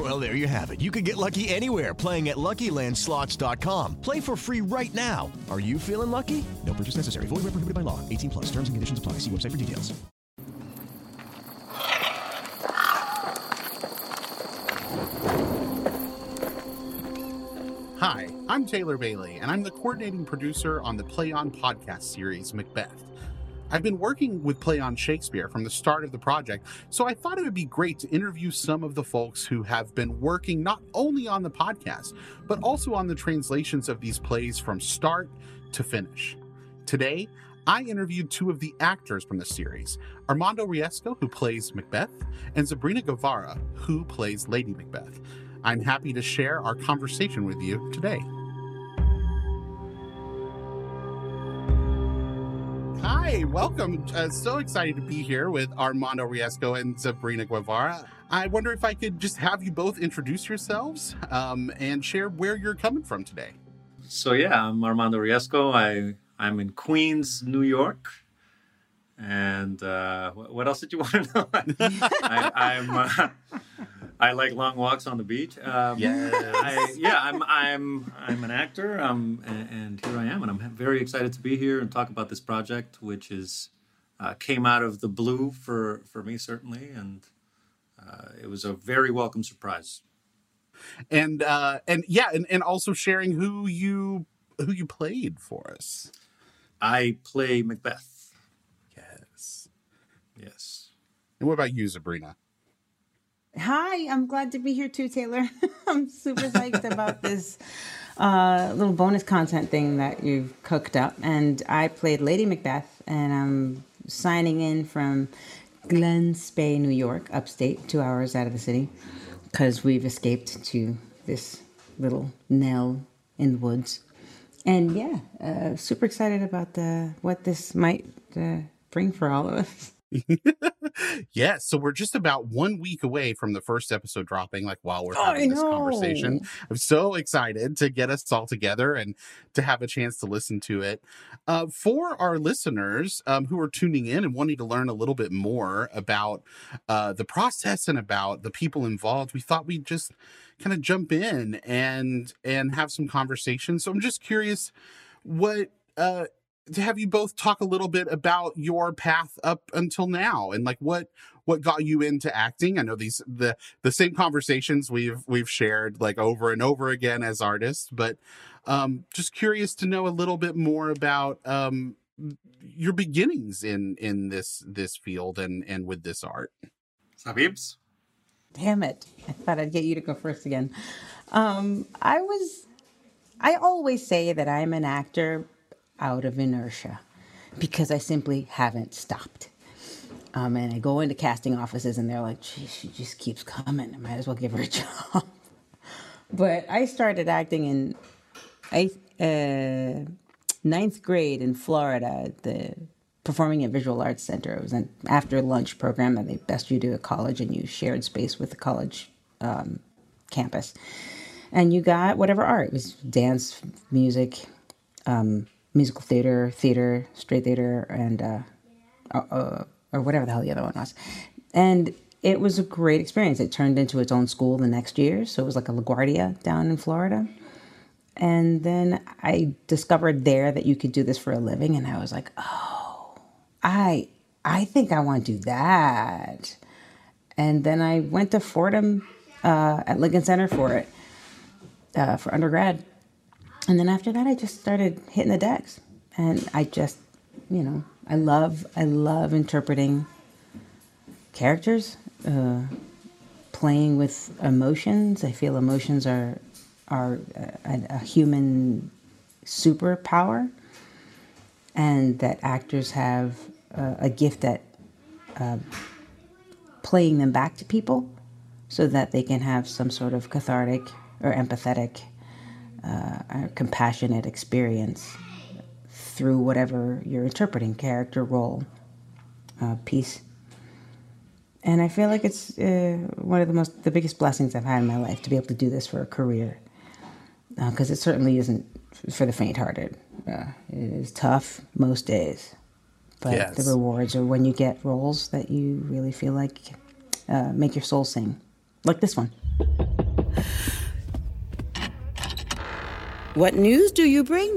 Well, there you have it. You can get lucky anywhere playing at LuckyLandSlots.com. Play for free right now. Are you feeling lucky? No purchase necessary. Void where prohibited by law. 18 plus. Terms and conditions apply. See website for details. Hi, I'm Taylor Bailey, and I'm the coordinating producer on the Play On podcast series, Macbeth. I've been working with Play On Shakespeare from the start of the project, so I thought it would be great to interview some of the folks who have been working not only on the podcast, but also on the translations of these plays from start to finish. Today, I interviewed two of the actors from the series Armando Riesco, who plays Macbeth, and Sabrina Guevara, who plays Lady Macbeth. I'm happy to share our conversation with you today. Hi, welcome. Uh, so excited to be here with Armando Riesco and Sabrina Guevara. I wonder if I could just have you both introduce yourselves um, and share where you're coming from today. So yeah, I'm Armando Riesco. I I'm in Queens, New York. And uh, what else did you want to know? I, I'm uh, I like long walks on the beach. Um, Yes. I, yeah, I'm I'm I'm an actor. Um, and, and here I am, and I'm very excited to be here and talk about this project, which is uh, came out of the blue for for me certainly, and uh, it was a very welcome surprise. And uh, and yeah, and, and also sharing who you who you played for us. I play Macbeth. Yes. Yes. And what about you, Sabrina? Hi, I'm glad to be here too, Taylor. I'm super psyched about this uh, little bonus content thing that you've cooked up. And I played Lady Macbeth, and I'm signing in from Glen Spey, New York, upstate, two hours out of the city, because we've escaped to this little nell in the woods. And yeah, uh, super excited about the what this might uh, bring for all of us. yes, so we're just about one week away from the first episode dropping, like while we're having this conversation. I'm so excited to get us all together and to have a chance to listen to it. Uh, for our listeners um, who are tuning in and wanting to learn a little bit more about uh, the process and about the people involved, we thought we'd just kind of jump in and and have some conversation. So I'm just curious what uh to have you both talk a little bit about your path up until now and like what what got you into acting i know these the the same conversations we've we've shared like over and over again as artists but um just curious to know a little bit more about um your beginnings in in this this field and and with this art Sabibs? Damn it. I thought I'd get you to go first again. Um, I was, I always say that I'm an actor out of inertia because I simply haven't stopped. Um, and I go into casting offices and they're like, gee, she just keeps coming. I might as well give her a job. but I started acting in uh, ninth grade in Florida at the Performing at Visual Arts Center. It was an after lunch program that they best you do at college, and you shared space with the college um, campus. And you got whatever art it was dance, music, um, musical theater, theater, straight theater, and uh, uh, or whatever the hell the other one was. And it was a great experience. It turned into its own school the next year, so it was like a LaGuardia down in Florida. And then I discovered there that you could do this for a living, and I was like, oh, I I think I want to do that. And then I went to Fordham uh, at Lincoln Center for it uh, for undergrad. And then after that, I just started hitting the decks, and I just, you know, I love I love interpreting characters, uh, playing with emotions. I feel emotions are are a, a human superpower, and that actors have uh, a gift at uh, playing them back to people, so that they can have some sort of cathartic or empathetic, uh, compassionate experience through whatever you're interpreting character, role, uh, piece. And I feel like it's uh, one of the most, the biggest blessings I've had in my life to be able to do this for a career. Because uh, it certainly isn't for the faint hearted. Uh, it is tough most days. But Yes. the rewards are when you get roles that you really feel like uh, make your soul sing. Like this one. What news do you bring?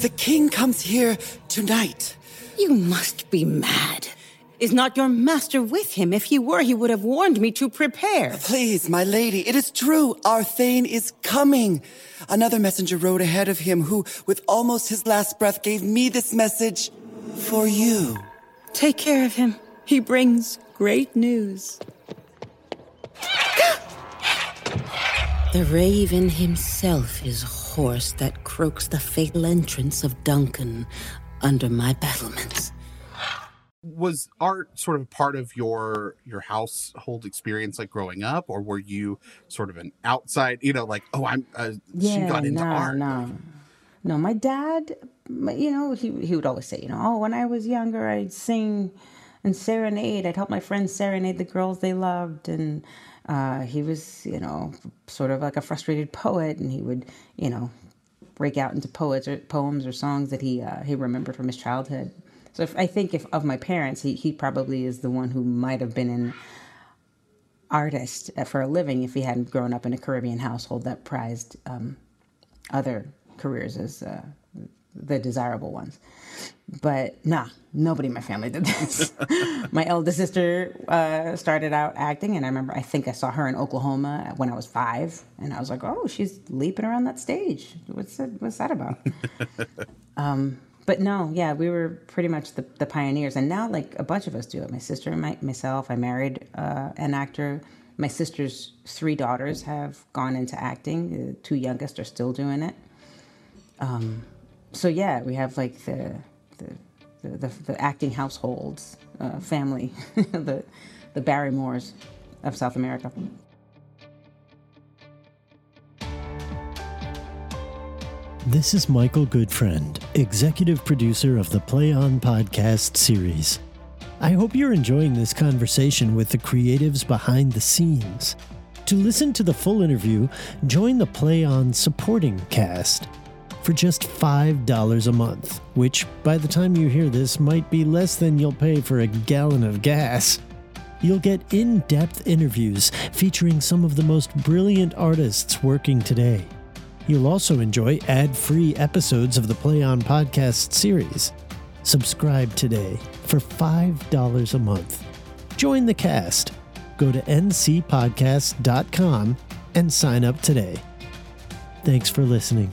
The king comes here tonight. You must be mad. Is not your master with him? If he were, he would have warned me to prepare. Please, my lady, it is true. Our Thane is coming. Another messenger rode ahead of him who, with almost his last breath, gave me this message for you. Take care of him. He brings great news. the raven himself is hoarse that croaks the fatal entrance of Duncan under my battlements. was art sort of part of your your household experience like growing up or were you sort of an outside you know like oh i'm uh, she got into no, art No, no. My dad, you know, he he would always say, you know, oh, when I was younger, I'd sing and serenade. I'd help my friends serenade the girls they loved, and uh, he was, you know, sort of like a frustrated poet, and he would, you know, break out into poets or poems or songs that he uh, he remembered from his childhood. So if, I think if of my parents, he he probably is the one who might have been an artist for a living if he hadn't grown up in a Caribbean household that prized um, other careers as uh, the desirable ones. But nah, nobody in my family did this. my eldest sister uh, started out acting, and I remember I think I saw her in Oklahoma when I was five, and I was like, "Oh, she's leaping around that stage. What's that? What's that about?" um, but no, yeah, we were pretty much the, the pioneers, and now like a bunch of us do it. My sister and my, myself. I married uh, an actor. My sister's three daughters have gone into acting. The two youngest are still doing it. Um, so yeah, we have like the the the, the, the acting households, uh, family, the the Barrymores of South America. This is Michael Goodfriend, executive producer of the Play On podcast series. I hope you're enjoying this conversation with the creatives behind the scenes. To listen to the full interview, join the Play On supporting cast for just $5 a month, which by the time you hear this might be less than you'll pay for a gallon of gas. You'll get in depth interviews featuring some of the most brilliant artists working today. You'll also enjoy ad free episodes of the Play On podcast series. Subscribe today for $5 a month. Join the cast. Go to ncpodcast.com and sign up today. Thanks for listening.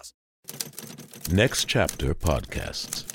plus. Next Chapter Podcasts.